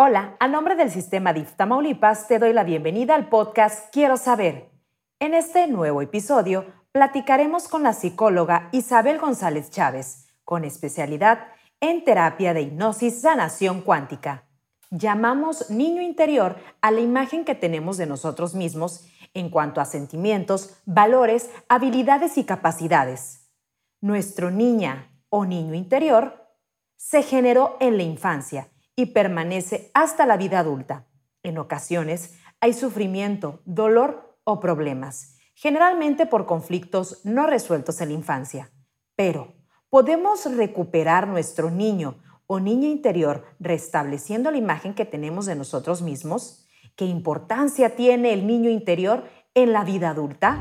Hola, a nombre del Sistema DIF Tamaulipas te doy la bienvenida al podcast Quiero Saber. En este nuevo episodio platicaremos con la psicóloga Isabel González Chávez, con especialidad en terapia de hipnosis sanación cuántica. Llamamos niño interior a la imagen que tenemos de nosotros mismos en cuanto a sentimientos, valores, habilidades y capacidades. Nuestro niña o niño interior se generó en la infancia y permanece hasta la vida adulta. En ocasiones hay sufrimiento, dolor o problemas, generalmente por conflictos no resueltos en la infancia. Pero, ¿podemos recuperar nuestro niño o niña interior restableciendo la imagen que tenemos de nosotros mismos? ¿Qué importancia tiene el niño interior en la vida adulta?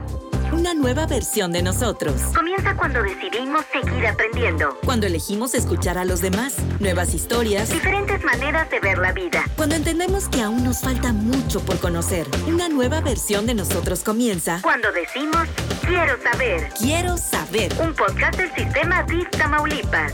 Una nueva versión de nosotros. Comienza cuando decidimos seguir aprendiendo. Cuando elegimos escuchar a los demás. Nuevas historias. Diferentes maneras de ver la vida. Cuando entendemos que aún nos falta mucho por conocer. Una nueva versión de nosotros comienza. Cuando decimos quiero saber. Quiero saber. Un podcast del sistema DIF Tamaulipas.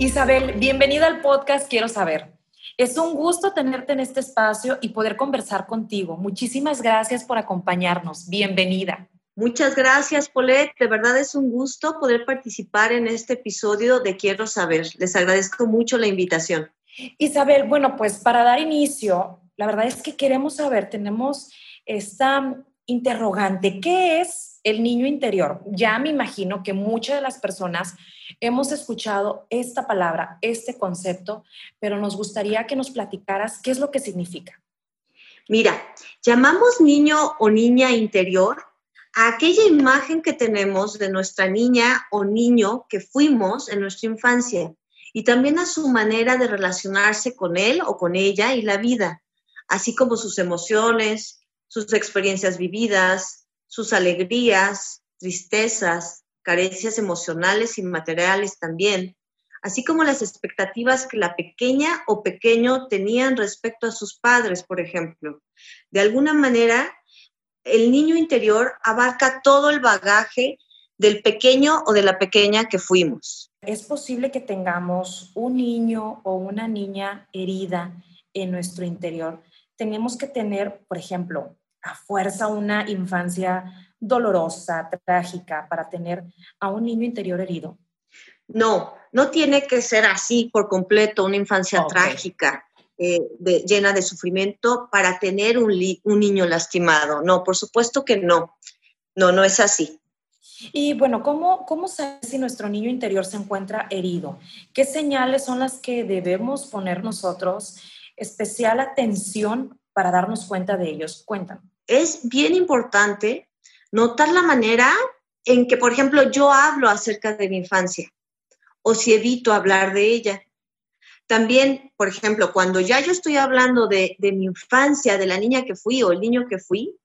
Isabel, bienvenida al podcast Quiero saber. Es un gusto tenerte en este espacio y poder conversar contigo. Muchísimas gracias por acompañarnos. Bienvenida. Muchas gracias, Polet. De verdad es un gusto poder participar en este episodio de Quiero Saber. Les agradezco mucho la invitación. Isabel, bueno, pues para dar inicio, la verdad es que queremos saber, tenemos esta interrogante, ¿qué es el niño interior? Ya me imagino que muchas de las personas hemos escuchado esta palabra, este concepto, pero nos gustaría que nos platicaras qué es lo que significa. Mira, llamamos niño o niña interior a aquella imagen que tenemos de nuestra niña o niño que fuimos en nuestra infancia y también a su manera de relacionarse con él o con ella y la vida, así como sus emociones, sus experiencias vividas, sus alegrías, tristezas, carencias emocionales y materiales también, así como las expectativas que la pequeña o pequeño tenían respecto a sus padres, por ejemplo. De alguna manera, el niño interior abarca todo el bagaje del pequeño o de la pequeña que fuimos. Es posible que tengamos un niño o una niña herida en nuestro interior. Tenemos que tener, por ejemplo, a fuerza una infancia dolorosa, trágica, para tener a un niño interior herido? No, no tiene que ser así por completo, una infancia trágica, eh, llena de sufrimiento para tener un, un niño lastimado. No, por supuesto que no. No, no es así. Y bueno, ¿cómo, ¿cómo saber si nuestro niño interior se encuentra herido? ¿Qué señales son las que debemos poner nosotros especial atención para darnos cuenta de ellos? Cuéntanos. Es bien importante notar la manera en que, por ejemplo, yo hablo acerca de mi infancia o si evito hablar de ella. También, por ejemplo, cuando ya yo estoy hablando de, mi infancia, de la niña que fui o el niño que fui,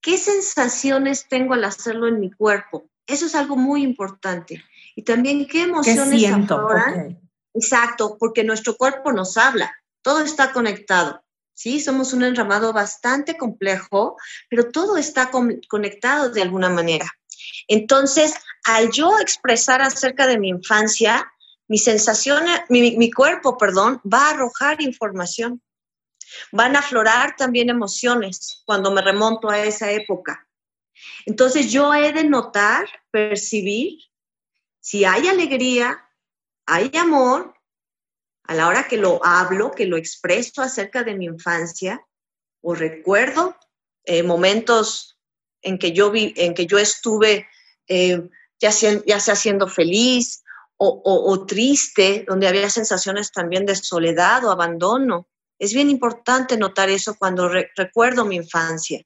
¿qué sensaciones tengo al hacerlo en mi cuerpo? Eso es algo muy importante. Y también qué emociones ¿Qué siento? Exacto, porque nuestro cuerpo nos habla, todo está conectado. ¿Sí? Somos un enramado bastante complejo, pero todo está conectado de alguna manera. Entonces, al yo expresar acerca de mi infancia, mi sensación, mi, mi cuerpo, perdón, va a arrojar información. Van a aflorar también emociones cuando me remonto a esa época. Entonces yo he de notar, percibir si hay alegría, hay amor a la hora que lo hablo, que lo expreso acerca de mi infancia, o recuerdo eh, momentos en que yo, vi, en que yo estuve eh, ya, sea, ya siendo feliz o, triste, donde había sensaciones también de soledad o abandono. Es bien importante notar eso cuando recuerdo mi infancia.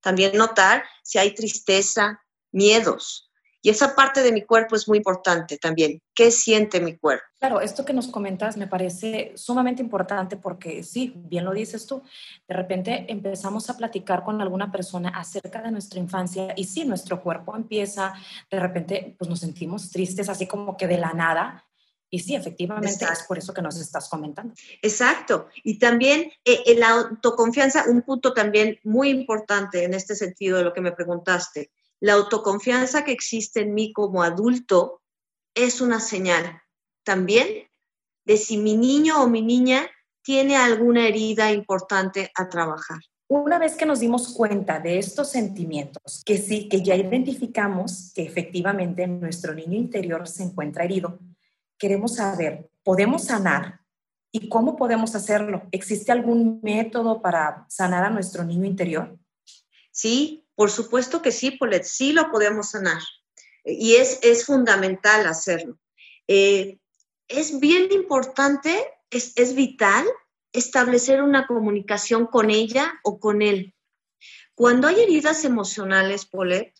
También notar si hay tristeza, miedos, y esa parte de mi cuerpo es muy importante también. ¿Qué siente mi cuerpo? Claro, esto que nos comentas me parece sumamente importante porque sí, bien lo dices tú, de repente empezamos a platicar con alguna persona acerca de nuestra infancia y sí, nuestro cuerpo empieza, de repente pues nos sentimos tristes así como que de la nada. Y sí, efectivamente es por eso que nos estás comentando. Exacto. Y también eh, la autoconfianza, un punto también muy importante en este sentido de lo que me preguntaste la autoconfianza que existe en mí como adulto es una señal también de si mi niño o mi niña tiene alguna herida importante a trabajar. Una vez que nos dimos cuenta de estos sentimientos, que sí, que ya identificamos que efectivamente nuestro niño interior se encuentra herido, queremos saber, ¿podemos sanar? ¿Y cómo podemos hacerlo? ¿Existe algún método para sanar a nuestro niño interior? Sí, por supuesto que sí, Polet, sí lo podemos sanar. Y es, es fundamental hacerlo. Eh, es bien importante, es, es vital establecer una comunicación con ella o con él. Cuando hay heridas emocionales, Polet,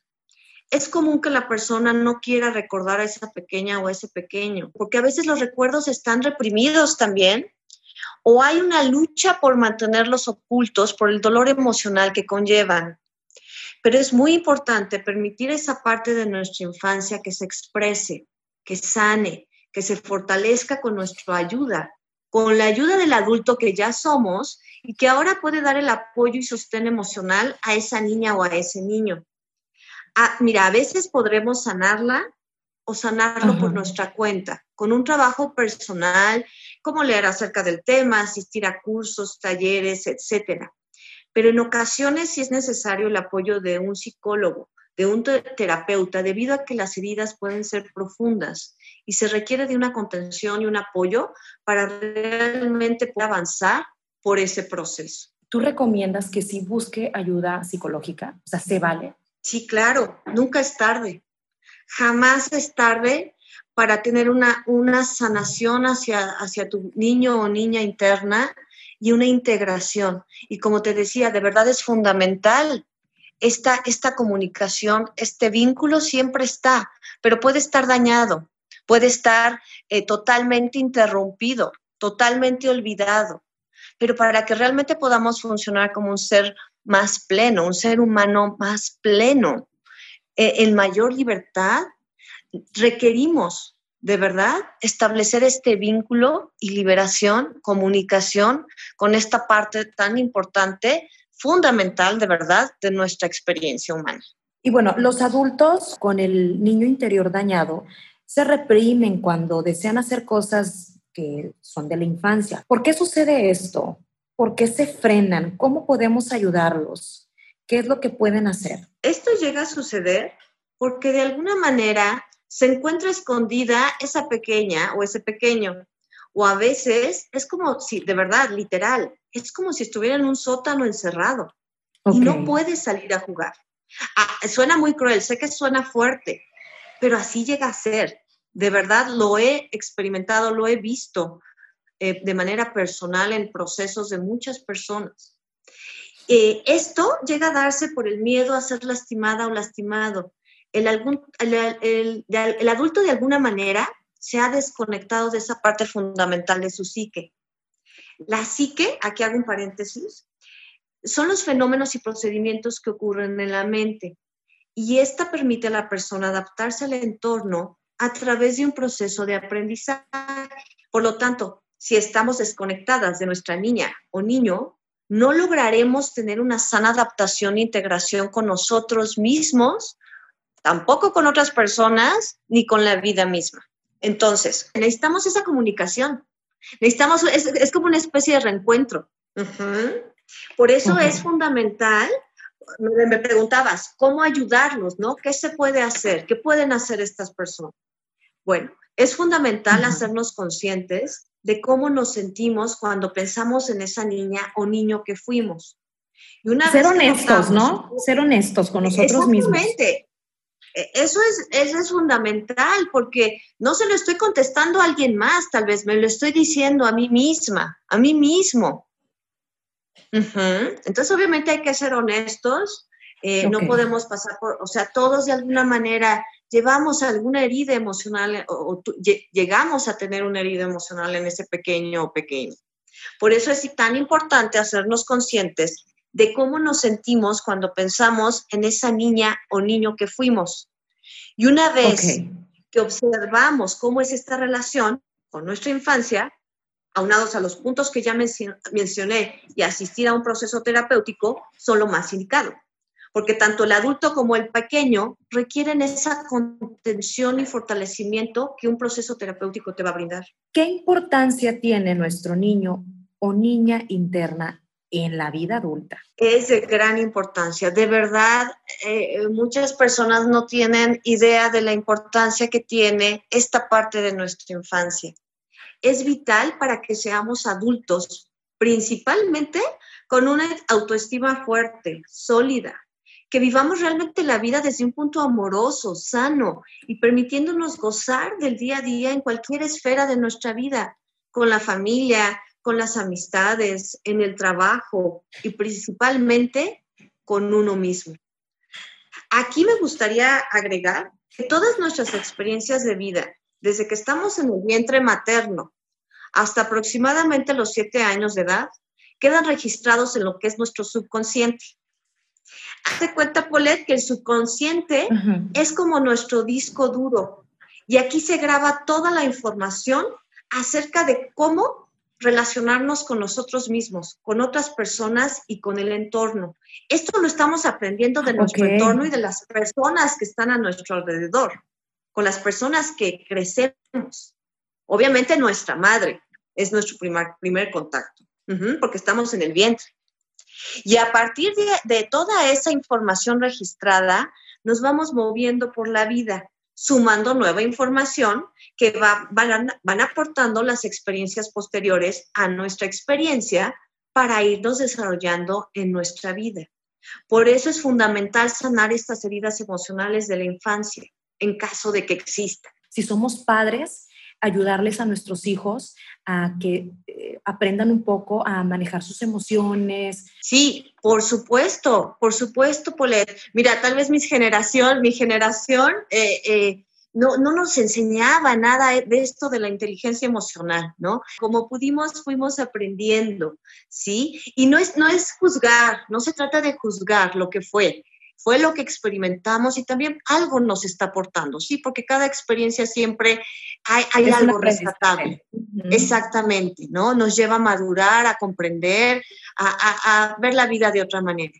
es común que la persona no quiera recordar a esa pequeña o ese pequeño, porque a veces los recuerdos están reprimidos también, o hay una lucha por mantenerlos ocultos por el dolor emocional que conllevan. Pero es muy importante permitir esa parte de nuestra infancia que se exprese, que sane, que se fortalezca con nuestra ayuda, con la ayuda del adulto que ya somos y que ahora puede dar el apoyo y sostén emocional a esa niña o a ese niño. Ah, mira, a veces podremos sanarla o sanarlo por nuestra cuenta, con un trabajo personal, como leer acerca del tema, asistir a cursos, talleres, etcétera. Pero en ocasiones sí es necesario el apoyo de un psicólogo, de un terapeuta, debido a que las heridas pueden ser profundas y se requiere de una contención y un apoyo para realmente poder avanzar por ese proceso. ¿Tú recomiendas que sí busque ayuda psicológica? O sea, ¿se vale? Sí, claro, nunca es tarde. Jamás es tarde para tener una, una sanación hacia, hacia tu niño o niña interna y una integración. Y como te decía, de verdad es fundamental esta, esta comunicación, este vínculo siempre está, pero puede estar dañado, puede estar eh, totalmente interrumpido, totalmente olvidado. Pero para que realmente podamos funcionar como un ser más pleno, un ser humano más pleno, eh, en mayor libertad, requerimos de verdad establecer este vínculo y liberación, comunicación con esta parte tan importante, fundamental de verdad de nuestra experiencia humana. Y bueno, los adultos con el niño interior dañado se reprimen cuando desean hacer cosas que son de la infancia. ¿Por qué sucede esto? ¿Por qué se frenan? ¿Cómo podemos ayudarlos? ¿Qué es lo que pueden hacer? Esto llega a suceder porque de alguna manera se encuentra escondida esa pequeña o ese pequeño. O a veces es como si, de verdad, literal, es como si estuviera en un sótano encerrado y no puede salir a jugar. Ah, suena muy cruel, sé que suena fuerte, pero así llega a ser. De verdad lo he experimentado, lo he visto. Eh, de manera personal en procesos de muchas personas. Eh, esto llega a darse por el miedo a ser lastimada o lastimado. El, adulto de alguna manera se ha desconectado de esa parte fundamental de su psique. La psique, aquí hago un paréntesis, son los fenómenos y procedimientos que ocurren en la mente y esta permite a la persona adaptarse al entorno a través de un proceso de aprendizaje. Por lo tanto, si estamos desconectadas de nuestra niña o niño, no lograremos tener una sana adaptación e integración con nosotros mismos, tampoco con otras personas, ni con la vida misma. Entonces, necesitamos esa comunicación. Necesitamos, es, como una especie de reencuentro. Por eso es fundamental, me, preguntabas, ¿cómo ayudarlos? ¿no? ¿Qué se puede hacer? ¿Qué pueden hacer estas personas? Bueno, es fundamental hacernos conscientes de cómo nos sentimos cuando pensamos en esa niña o niño que fuimos. Y una Ser honestos, ¿no? Ser honestos con nosotros mismos. Eso es, eso es fundamental porque no se lo estoy contestando a alguien más, tal vez me lo estoy diciendo a mí misma, a mí mismo. Entonces, obviamente hay que ser honestos, eh, no podemos pasar por, o sea, todos de alguna manera llevamos alguna herida emocional o, llegamos a tener una herida emocional en ese pequeño o pequeño. Por eso es tan importante hacernos conscientes de cómo nos sentimos cuando pensamos en esa niña o niño que fuimos. Y una vez que observamos cómo es esta relación con nuestra infancia, aunados a los puntos que ya mencioné y asistir a un proceso terapéutico, son lo más indicado porque tanto el adulto como el pequeño requieren esa contención y fortalecimiento que un proceso terapéutico te va a brindar. ¿Qué importancia tiene nuestro niño o niña interna en la vida adulta? Es de gran importancia. De verdad, eh, muchas personas no tienen idea de la importancia que tiene esta parte de nuestra infancia. Es vital para que seamos adultos, principalmente con una autoestima fuerte, sólida, que vivamos realmente la vida desde un punto amoroso, sano y permitiéndonos gozar del día a día en cualquier esfera de nuestra vida, con la familia, con las amistades, en el trabajo y principalmente con uno mismo. Aquí me gustaría agregar que todas nuestras experiencias de vida, desde que estamos en el vientre materno hasta aproximadamente los siete años de edad, quedan registrados en lo que es nuestro subconsciente. Hazte cuenta, Polet, que el subconsciente es como nuestro disco duro y aquí se graba toda la información acerca de cómo relacionarnos con nosotros mismos, con otras personas y con el entorno. Esto lo estamos aprendiendo de nuestro entorno y de las personas que están a nuestro alrededor, con las personas que crecemos. Obviamente nuestra madre es nuestro primer, primer contacto, porque estamos en el vientre. Y a partir de, toda esa información registrada, nos vamos moviendo por la vida, sumando nueva información que va, van, van aportando las experiencias posteriores a nuestra experiencia para irnos desarrollando en nuestra vida. Por eso es fundamental sanar estas heridas emocionales de la infancia, en caso de que existan. Si somos padres, ayudarles a nuestros hijos a que eh, aprendan un poco a manejar sus emociones. Sí, por supuesto, por supuesto, Polet. Mira, tal vez mi generación, mi generación eh, eh, no, no, nos enseñaba nada de esto de la inteligencia emocional, ¿no? Como pudimos, fuimos aprendiendo, ¿sí? Y no es, no es juzgar, no se trata de juzgar lo que fue, fue lo que experimentamos y también algo nos está aportando, ¿sí? Porque cada experiencia siempre hay, hay algo rescatable. Exactamente, ¿no? Nos lleva a madurar, a comprender, a, ver la vida de otra manera.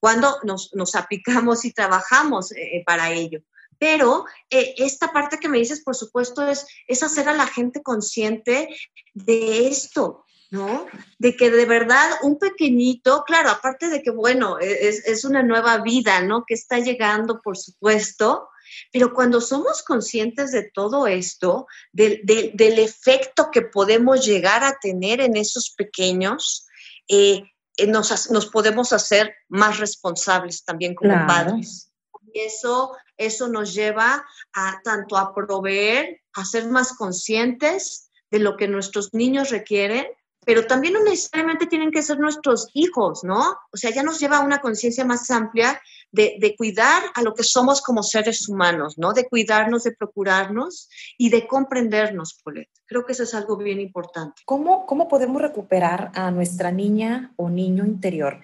Cuando nos, aplicamos y trabajamos eh, para ello. Pero eh, esta parte que me dices, por supuesto, es, es hacer a la gente consciente de esto, ¿no? De que de verdad un pequeñito, claro, aparte de que, bueno, e-, es, una nueva vida, ¿no? Que está llegando, por supuesto, pero cuando somos conscientes de todo esto, del efecto que podemos llegar a tener en esos pequeños, eh, eh, nos, podemos hacer más responsables también como padres. Y eso, eso nos lleva a tanto a proveer, a ser más conscientes de lo que nuestros niños requieren, pero también no necesariamente tienen que ser nuestros hijos, ¿no? O sea, ya nos lleva a una conciencia más amplia de, cuidar a lo que somos como seres humanos, ¿no? De cuidarnos, de procurarnos y de comprendernos, Polet. Creo que eso es algo bien importante. ¿Cómo, cómo podemos recuperar a nuestra niña o niño interior?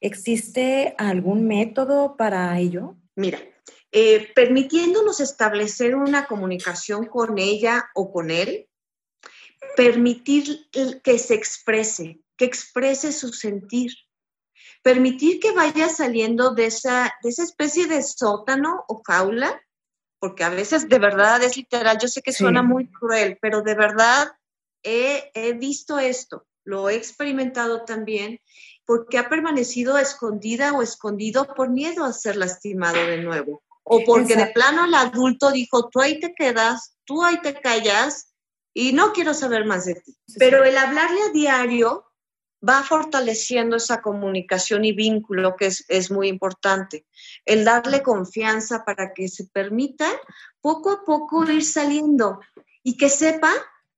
¿Existe algún método para ello? Mira, eh, permitiéndonos establecer una comunicación con ella o con él, permitir que se exprese, que exprese su sentir, permitir que vaya saliendo de esa, de esa especie de sótano o jaula, porque a veces de verdad es literal, yo sé que suena muy cruel, pero de verdad he, he visto esto, lo he experimentado también, porque ha permanecido escondida o escondido por miedo a ser lastimado de nuevo. O porque de plano el adulto dijo, tú ahí te quedas, tú ahí te callas y no quiero saber más de ti. Pero el hablarle a diario va fortaleciendo esa comunicación y vínculo que es, muy importante. El darle confianza para que se permita poco a poco ir saliendo y que sepa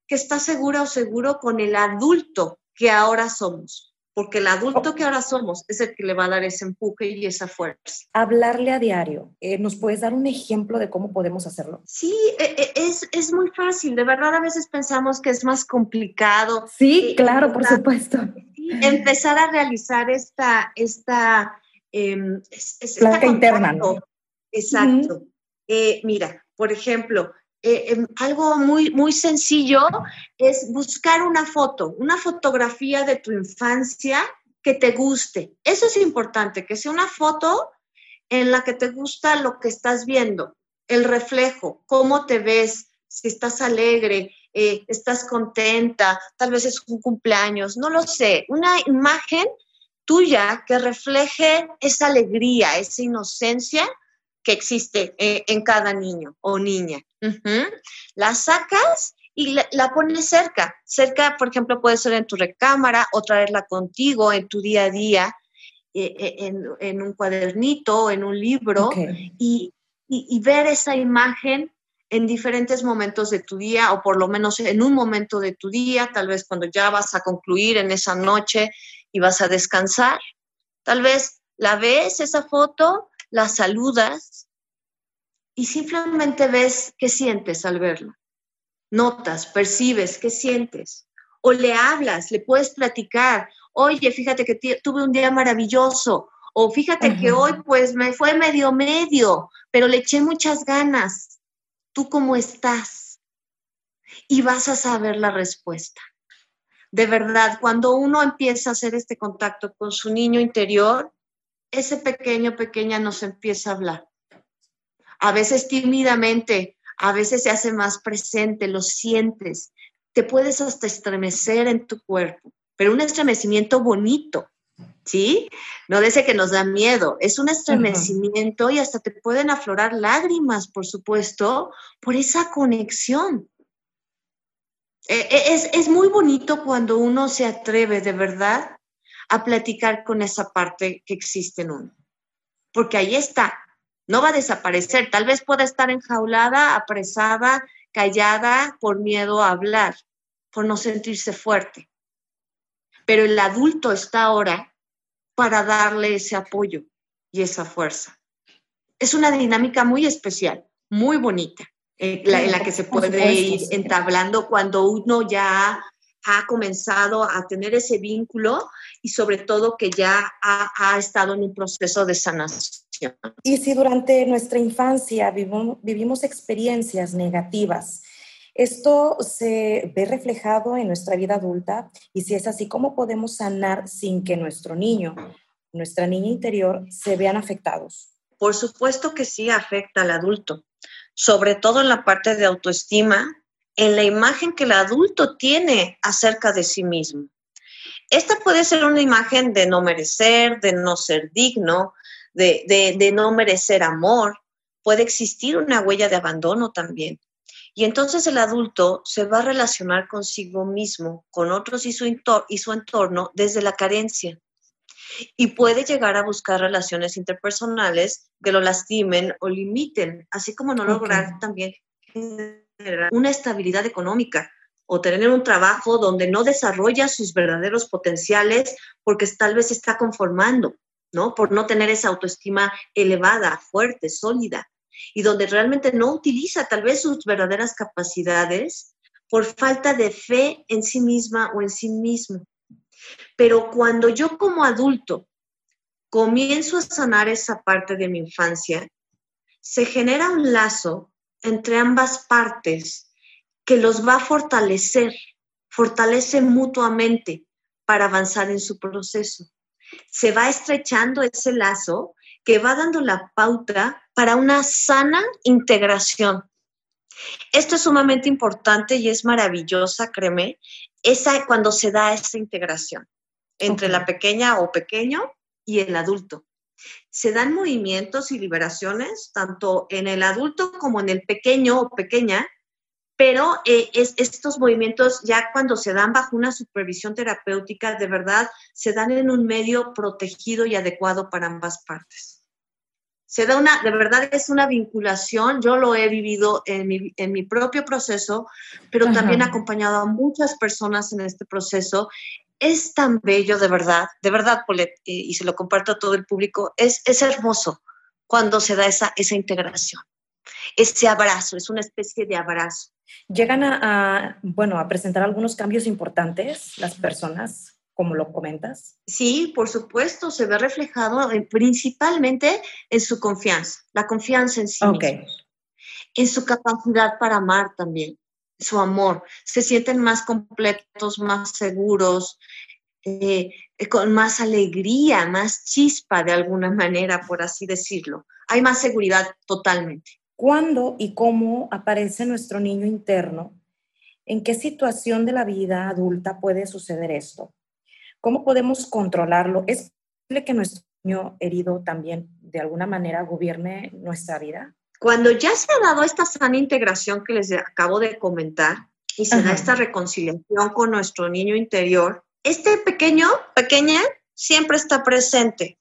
que está segura o seguro con el adulto que ahora somos porque el adulto que ahora somos es el que le va a dar ese empuje y esa fuerza. Hablarle a diario, eh, ¿nos puedes dar un ejemplo de cómo podemos hacerlo? Sí, e, e, es, es, muy fácil, de verdad a veces pensamos que es más complicado. Sí, eh, claro, por supuesto. Empezar a realizar esta, esta, eh, interna, ¿no? Exacto. Eh, mira, por ejemplo, eh, em, algo muy, muy sencillo es buscar una foto, una fotografía de tu infancia que te guste. Eso es importante, que sea una foto en la que te gusta lo que estás viendo, el reflejo, cómo te ves, si estás alegre, eh, estás contenta, tal vez es un cumpleaños, no lo sé, una imagen tuya que refleje esa alegría, esa inocencia que existe eh, en cada niño o niña. La sacas y la, pones cerca. Cerca, por ejemplo, puede ser en tu recámara o traerla contigo en tu día a día, eh, en, un cuadernito, en un libro, y, y ver esa imagen en diferentes momentos de tu día o por lo menos en un momento de tu día, tal vez cuando ya vas a concluir en esa noche y vas a descansar. Tal vez la ves esa foto, la saludas y simplemente ves qué sientes al verla. Notas, percibes, qué sientes. O le hablas, le puedes platicar. Oye, fíjate que tuve un día maravilloso. O fíjate que hoy pues me fue medio medio, pero le eché muchas ganas ¿Tú cómo estás? Y vas a saber la respuesta. De verdad, cuando uno empieza a hacer este contacto con su niño interior, ese pequeño, pequeña nos empieza a hablar. A veces tímidamente, a veces se hace más presente, lo sientes, te puedes hasta estremecer en tu cuerpo, pero un estremecimiento bonito, ¿sí? No ese que nos da miedo, es un estremecimiento y hasta te pueden aflorar lágrimas, por supuesto, por esa conexión. E, e, es, es muy bonito cuando uno se atreve de verdad a platicar con esa parte que existe en uno, porque ahí está, no va a desaparecer, tal vez pueda estar enjaulada, apresada, callada por miedo a hablar, por no sentirse fuerte. Pero el adulto está ahora para darle ese apoyo y esa fuerza. Es una dinámica muy especial, muy bonita, eh, en la que se puede ir entablando cuando uno ya ha comenzado a tener ese vínculo y sobre todo que ya ha, ha, estado en un proceso de sanación. Y si durante nuestra infancia vivimos, vivimos experiencias negativas, esto se ve reflejado en nuestra vida adulta y si es así, ¿cómo podemos sanar sin que nuestro niño, nuestra niña interior, se vean afectados? Por supuesto que sí afecta al adulto, sobre todo en la parte de autoestima, en la imagen que el adulto tiene acerca de sí mismo. Esta puede ser una imagen de no merecer, de no ser digno, de, de no merecer amor. Puede existir una huella de abandono también. Y entonces el adulto se va a relacionar consigo mismo, con otros y su, y su entorno desde la carencia. Y puede llegar a buscar relaciones interpersonales que lo lastimen o limiten, así como no lograr también una estabilidad económica o tener un trabajo donde no desarrolla sus verdaderos potenciales porque tal vez está conformando, ¿no? Por no tener esa autoestima elevada, fuerte, sólida y donde realmente no utiliza tal vez sus verdaderas capacidades por falta de fe en sí misma o en sí mismo. Pero cuando yo como adulto comienzo a sanar esa parte de mi infancia, se genera un lazo entre ambas partes que los va a fortalecer, fortalece mutuamente para avanzar en su proceso. Se va estrechando ese lazo que va dando la pauta para una sana integración. Esto es sumamente importante y es maravillosa, créeme, esa cuando se da esa integración entre la pequeña o pequeño y el adulto. Se dan movimientos y liberaciones tanto en el adulto como en el pequeño o pequeña, pero eh, es, estos movimientos ya cuando se dan bajo una supervisión terapéutica, de verdad, se dan en un medio protegido y adecuado para ambas partes se da una, de verdad es una vinculación, yo lo he vivido en mi, en mi propio proceso, pero también he acompañado a muchas personas en este proceso. Es tan bello, de verdad, de verdad, Polet, y, se lo comparto a todo el público, es, es hermoso cuando se da esa, esa integración, ese abrazo, es una especie de abrazo. Llegan a, bueno, a presentar algunos cambios importantes las personas como lo comentas? Sí, por supuesto, se ve reflejado principalmente en su confianza, la confianza en sí en su capacidad para amar también, su amor. Se sienten más completos, más seguros, eh, con más alegría, más chispa de alguna manera, por así decirlo. Hay más seguridad totalmente. ¿Cuándo y cómo aparece nuestro niño interno? ¿En qué situación de la vida adulta puede suceder esto? ¿Cómo podemos controlarlo? ¿Es posible que nuestro niño herido también de alguna manera gobierne nuestra vida? Cuando ya se ha dado esta sana integración que les acabo de comentar y se da esta reconciliación con nuestro niño interior, este pequeño, pequeña, siempre está presente.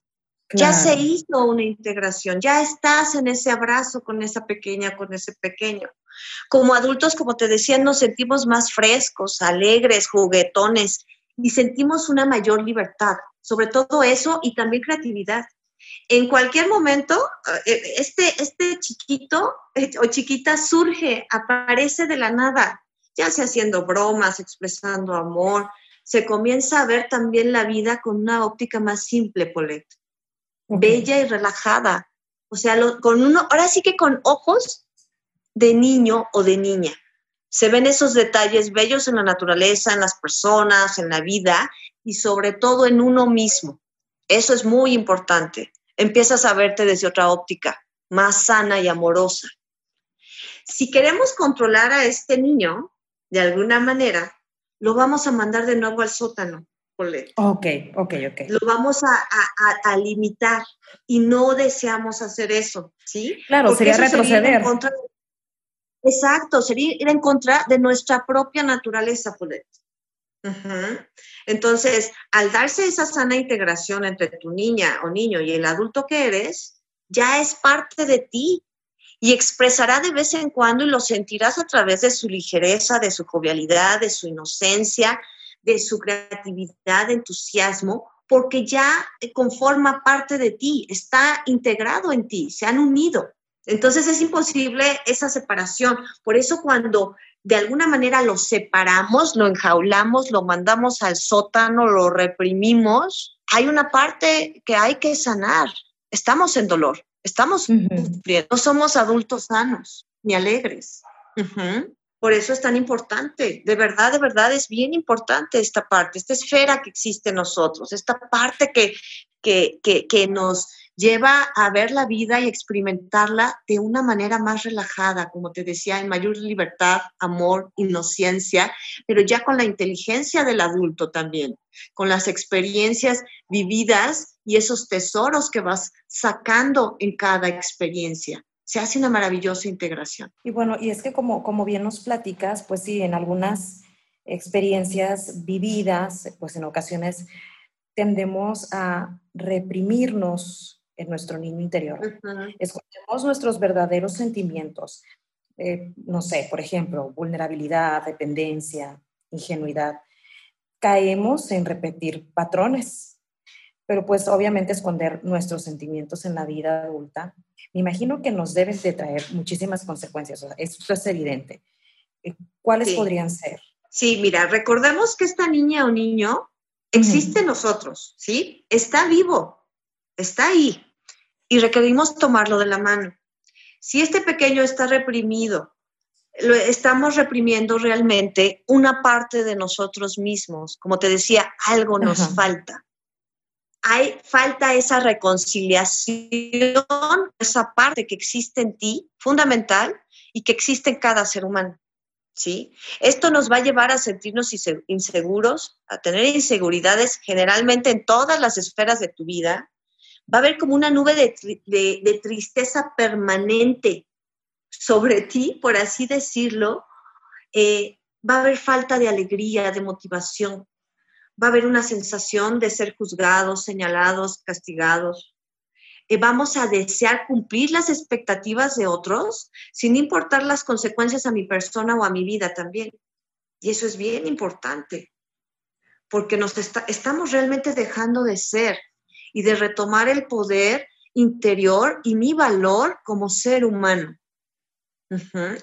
Ya se hizo una integración, ya estás en ese abrazo con esa pequeña, con ese pequeño. Como adultos, como te decía, nos sentimos más frescos, alegres, juguetones y sentimos una mayor libertad, sobre todo eso y también creatividad. En cualquier momento, eh, este, este chiquito eh, o chiquita surge, aparece de la nada, ya sea haciendo bromas, expresando amor, se comienza a ver también la vida con una óptica más simple, Polet. Bella y relajada. O sea, con uno, ahora sí que con ojos de niño o de niña. Se ven esos detalles bellos en la naturaleza, en las personas, en la vida y sobre todo en uno mismo. Eso es muy importante. Empiezas a verte desde otra óptica, más sana y amorosa. Si queremos controlar a este niño, de alguna manera, lo vamos a mandar de nuevo al sótano. Ok, ok, ok. Lo vamos a, limitar y no deseamos hacer eso, ¿sí? Claro, sería retroceder. exacto, sería ir en contra de nuestra propia naturaleza, Polet. Entonces, al darse esa sana integración entre tu niña o niño y el adulto que eres, ya es parte de ti, y expresará de vez en cuando y lo sentirás a través de su ligereza, de su jovialidad, de su inocencia, de su creatividad, entusiasmo, porque ya conforma parte de ti, está integrado en ti, se han unido. Entonces es imposible esa separación. Por eso cuando de alguna manera lo separamos, lo enjaulamos, lo mandamos al sótano, lo reprimimos, hay una parte que hay que sanar. Estamos en dolor. Estamos sufriendo, no somos adultos sanos ni alegres. Por eso es tan importante, de verdad, de verdad es bien importante esta parte, esta esfera que existe en nosotros, esta parte que, que, que, que nos lleva a ver la vida y experimentarla de una manera más relajada, como te decía, en mayor libertad, amor, inocencia, pero ya con la inteligencia del adulto también, con las experiencias vividas y esos tesoros que vas sacando en cada experiencia. Se hace una maravillosa integración. Y bueno, y es que como, como bien nos platicas, pues sí, en algunas experiencias vividas, pues en ocasiones tendemos a reprimirnos en nuestro niño interior. Escondemos nuestros verdaderos sentimientos. Eh, no sé, por ejemplo, vulnerabilidad, dependencia, ingenuidad. Caemos en repetir patrones, pero pues obviamente esconder nuestros sentimientos en la vida adulta, me imagino que nos deben de traer muchísimas consecuencias. esto es evidente. Eh, ¿Cuáles podrían ser? Sí, mira, recordemos que esta niña o niño existe en nosotros, ¿sí? Está vivo, está ahí y requerimos tomarlo de la mano. Si este pequeño está reprimido, lo estamos reprimiendo realmente una parte de nosotros mismos. Como te decía, algo nos falta. Hay falta esa reconciliación, esa parte que existe en ti, fundamental, y que existe en cada ser humano. ¿Sí? Esto nos va a llevar a sentirnos inseguros, a tener inseguridades generalmente en todas las esferas de tu vida, va a haber como una nube de, tristeza permanente sobre ti, por así decirlo. Eh, va a haber falta de alegría, de motivación. Va a haber una sensación de ser juzgados, señalados, castigados. Eh, vamos a desear cumplir las expectativas de otros sin importar las consecuencias a mi persona o a mi vida también. Y eso es bien importante, porque nos estamos realmente dejando de ser y de retomar el poder interior y mi valor como ser humano.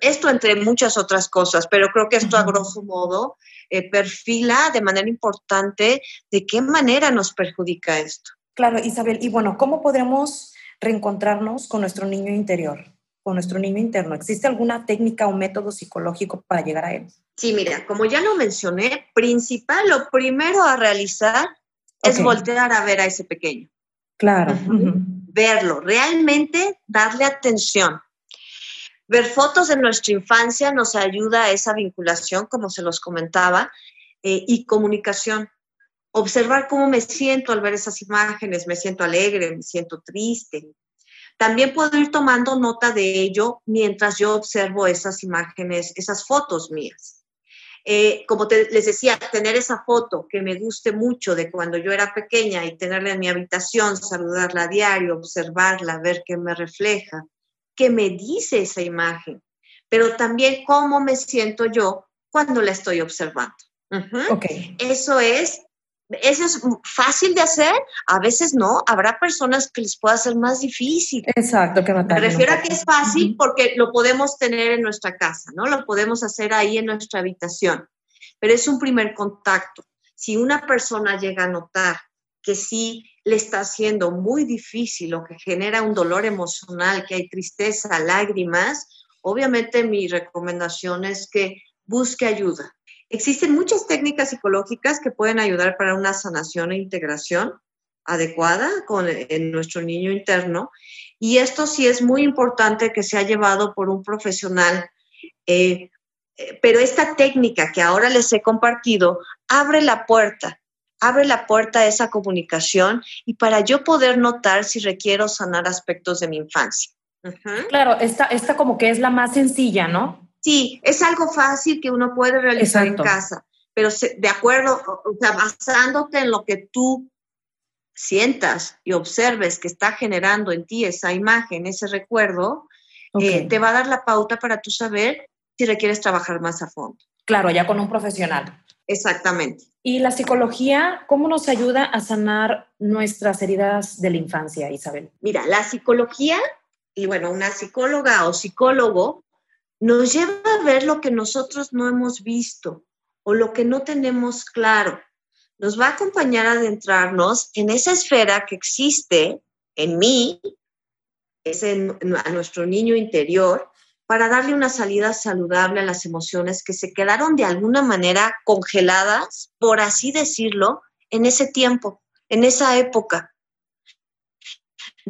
Esto entre muchas otras cosas, pero creo que esto a grosso modo eh, perfila de manera importante de qué manera nos perjudica esto. Claro, Isabel, y bueno, ¿cómo podremos reencontrarnos con nuestro niño interior, con nuestro niño interno? ¿Existe alguna técnica o método psicológico para llegar a él? Sí, mira, como ya lo mencioné, principal, lo primero a realizar es voltear a ver a ese pequeño. Claro. Verlo, realmente darle atención. Ver fotos de nuestra infancia nos ayuda a esa vinculación, como se los comentaba, eh, y comunicación. Observar cómo me siento al ver esas imágenes, me siento alegre, me siento triste. También puedo ir tomando nota de ello mientras yo observo esas imágenes, esas fotos mías. Eh, como les decía, tener esa foto que me guste mucho de cuando yo era pequeña y tenerla en mi habitación, saludarla a diario, observarla, ver qué me refleja, qué me dice esa imagen, pero también cómo me siento yo cuando la estoy observando. Eso es eso es fácil de hacer, a veces no, habrá personas que les pueda ser más difícil. Exacto, que Me refiero a que es fácil porque lo podemos tener en nuestra casa, ¿no? Lo podemos hacer ahí en nuestra habitación, pero es un primer contacto. Si una persona llega a notar que sí le está haciendo muy difícil o que genera un dolor emocional, que hay tristeza, lágrimas, obviamente mi recomendación es que busque ayuda, Existen muchas técnicas psicológicas que pueden ayudar para una sanación e integración adecuada con en nuestro niño interno. Y esto sí es muy importante que sea llevado por un profesional. Eh, eh, pero esta técnica que ahora les he compartido abre la puerta, abre la puerta a esa comunicación y para yo poder notar si requiero sanar aspectos de mi infancia. Claro, esta, esta como que es la más sencilla, ¿no? Sí, es algo fácil que uno puede realizar en casa, pero de acuerdo, o sea, basándote en lo que tú sientas y observes que está generando en ti esa imagen, ese recuerdo, eh, te va a dar la pauta para tú saber si requieres trabajar más a fondo. Claro, ya con un profesional. Exactamente. ¿Y la psicología, cómo nos ayuda a sanar nuestras heridas de la infancia, Isabel? Mira, la psicología, y bueno, una psicóloga o psicólogo nos lleva a ver lo que nosotros no hemos visto o lo que no tenemos claro. Nos va a acompañar a adentrarnos en esa esfera que existe en mí, es en, a nuestro niño interior, para darle una salida saludable a las emociones que se quedaron de alguna manera congeladas, por así decirlo, en ese tiempo, en esa época.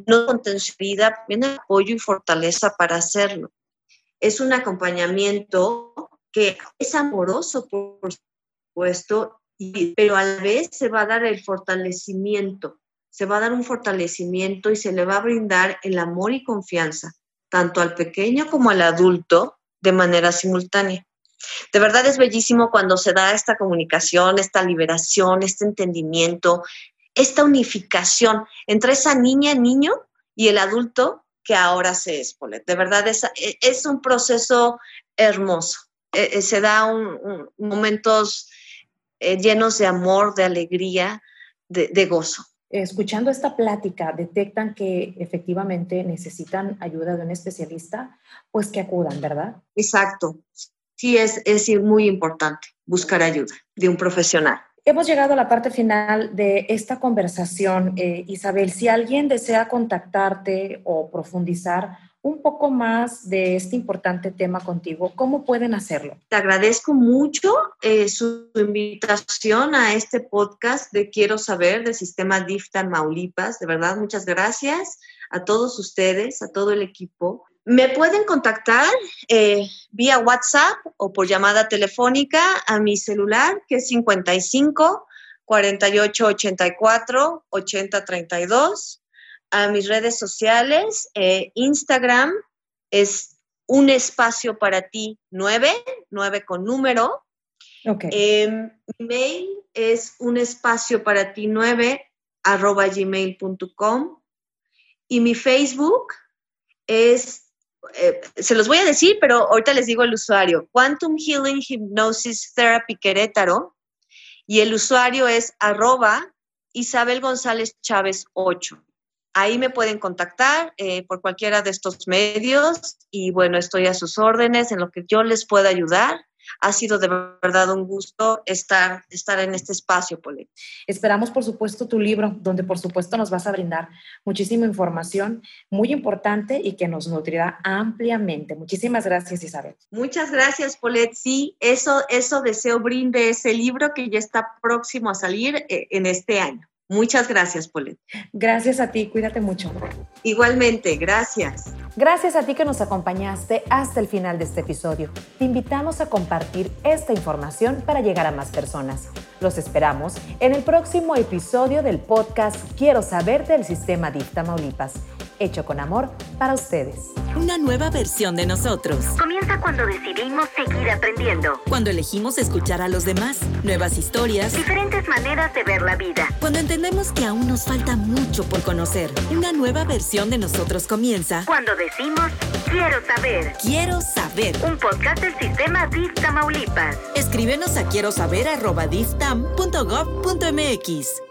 No contención, viene apoyo y fortaleza para hacerlo es un acompañamiento que es amoroso, por supuesto, pero a la vez se va a dar el fortalecimiento, se va a dar un fortalecimiento y se le va a brindar el amor y confianza, tanto al pequeño como al adulto, de manera simultánea. De verdad es bellísimo cuando se da esta comunicación, esta liberación, este entendimiento, esta unificación entre esa niña, niño y el adulto que ahora se es, De verdad, es, es un proceso hermoso. E, e, se da un, momentos eh, llenos de amor, de alegría, de, gozo. Escuchando esta plática, detectan que efectivamente necesitan ayuda de un especialista, pues que acudan, ¿verdad? Exacto. Sí, es, es muy importante buscar ayuda de un profesional. Hemos llegado a la parte final de esta conversación. Eh, Isabel, si alguien desea contactarte o profundizar un poco más de este importante tema contigo, ¿cómo pueden hacerlo? Te agradezco mucho eh, su invitación a este podcast de Quiero Saber del Sistema DIFTAN Maulipas. De verdad, muchas gracias a todos ustedes, a todo el equipo. Me pueden contactar eh, vía WhatsApp o por llamada telefónica a mi celular, que es 55 48 84 80 32. A mis redes sociales, eh, Instagram es un espacio para ti 9, 9 con número. Okay. Em, mi mail es un espacio para ti 9 arroba gmail.com y mi Facebook es eh, se los voy a decir, pero ahorita les digo el usuario, Quantum Healing Hypnosis Therapy Querétaro, y el usuario es arroba Isabel González Chávez 8. Ahí me pueden contactar eh, por cualquiera de estos medios y bueno, estoy a sus órdenes en lo que yo les pueda ayudar. Ha sido de verdad un gusto estar, estar en este espacio, Polet. Esperamos, por supuesto, tu libro, donde por supuesto nos vas a brindar muchísima información muy importante y que nos nutrirá ampliamente. Muchísimas gracias, Isabel. Muchas gracias, Polet. Sí, eso, eso deseo brinde ese libro que ya está próximo a salir eh, en este año. Muchas gracias, Polet. Gracias a ti, cuídate mucho. Igualmente, gracias. Gracias a ti que nos acompañaste hasta el final de este episodio. Te invitamos a compartir esta información para llegar a más personas. Los esperamos en el próximo episodio del podcast Quiero saber del sistema DIF Tamaulipas hecho con amor para ustedes. Una nueva versión de nosotros. Comienza cuando decidimos seguir aprendiendo. Cuando elegimos escuchar a los demás, nuevas historias, Diferentes maneras de ver la vida. cuando entendemos que aún nos falta mucho por conocer. Una nueva versión de nosotros comienza. Cuando decimos quiero saber. Quiero saber. Un podcast del sistema DIF Tamaulipas. Escríbenos a quiero saber arroba diftam.gov.mx.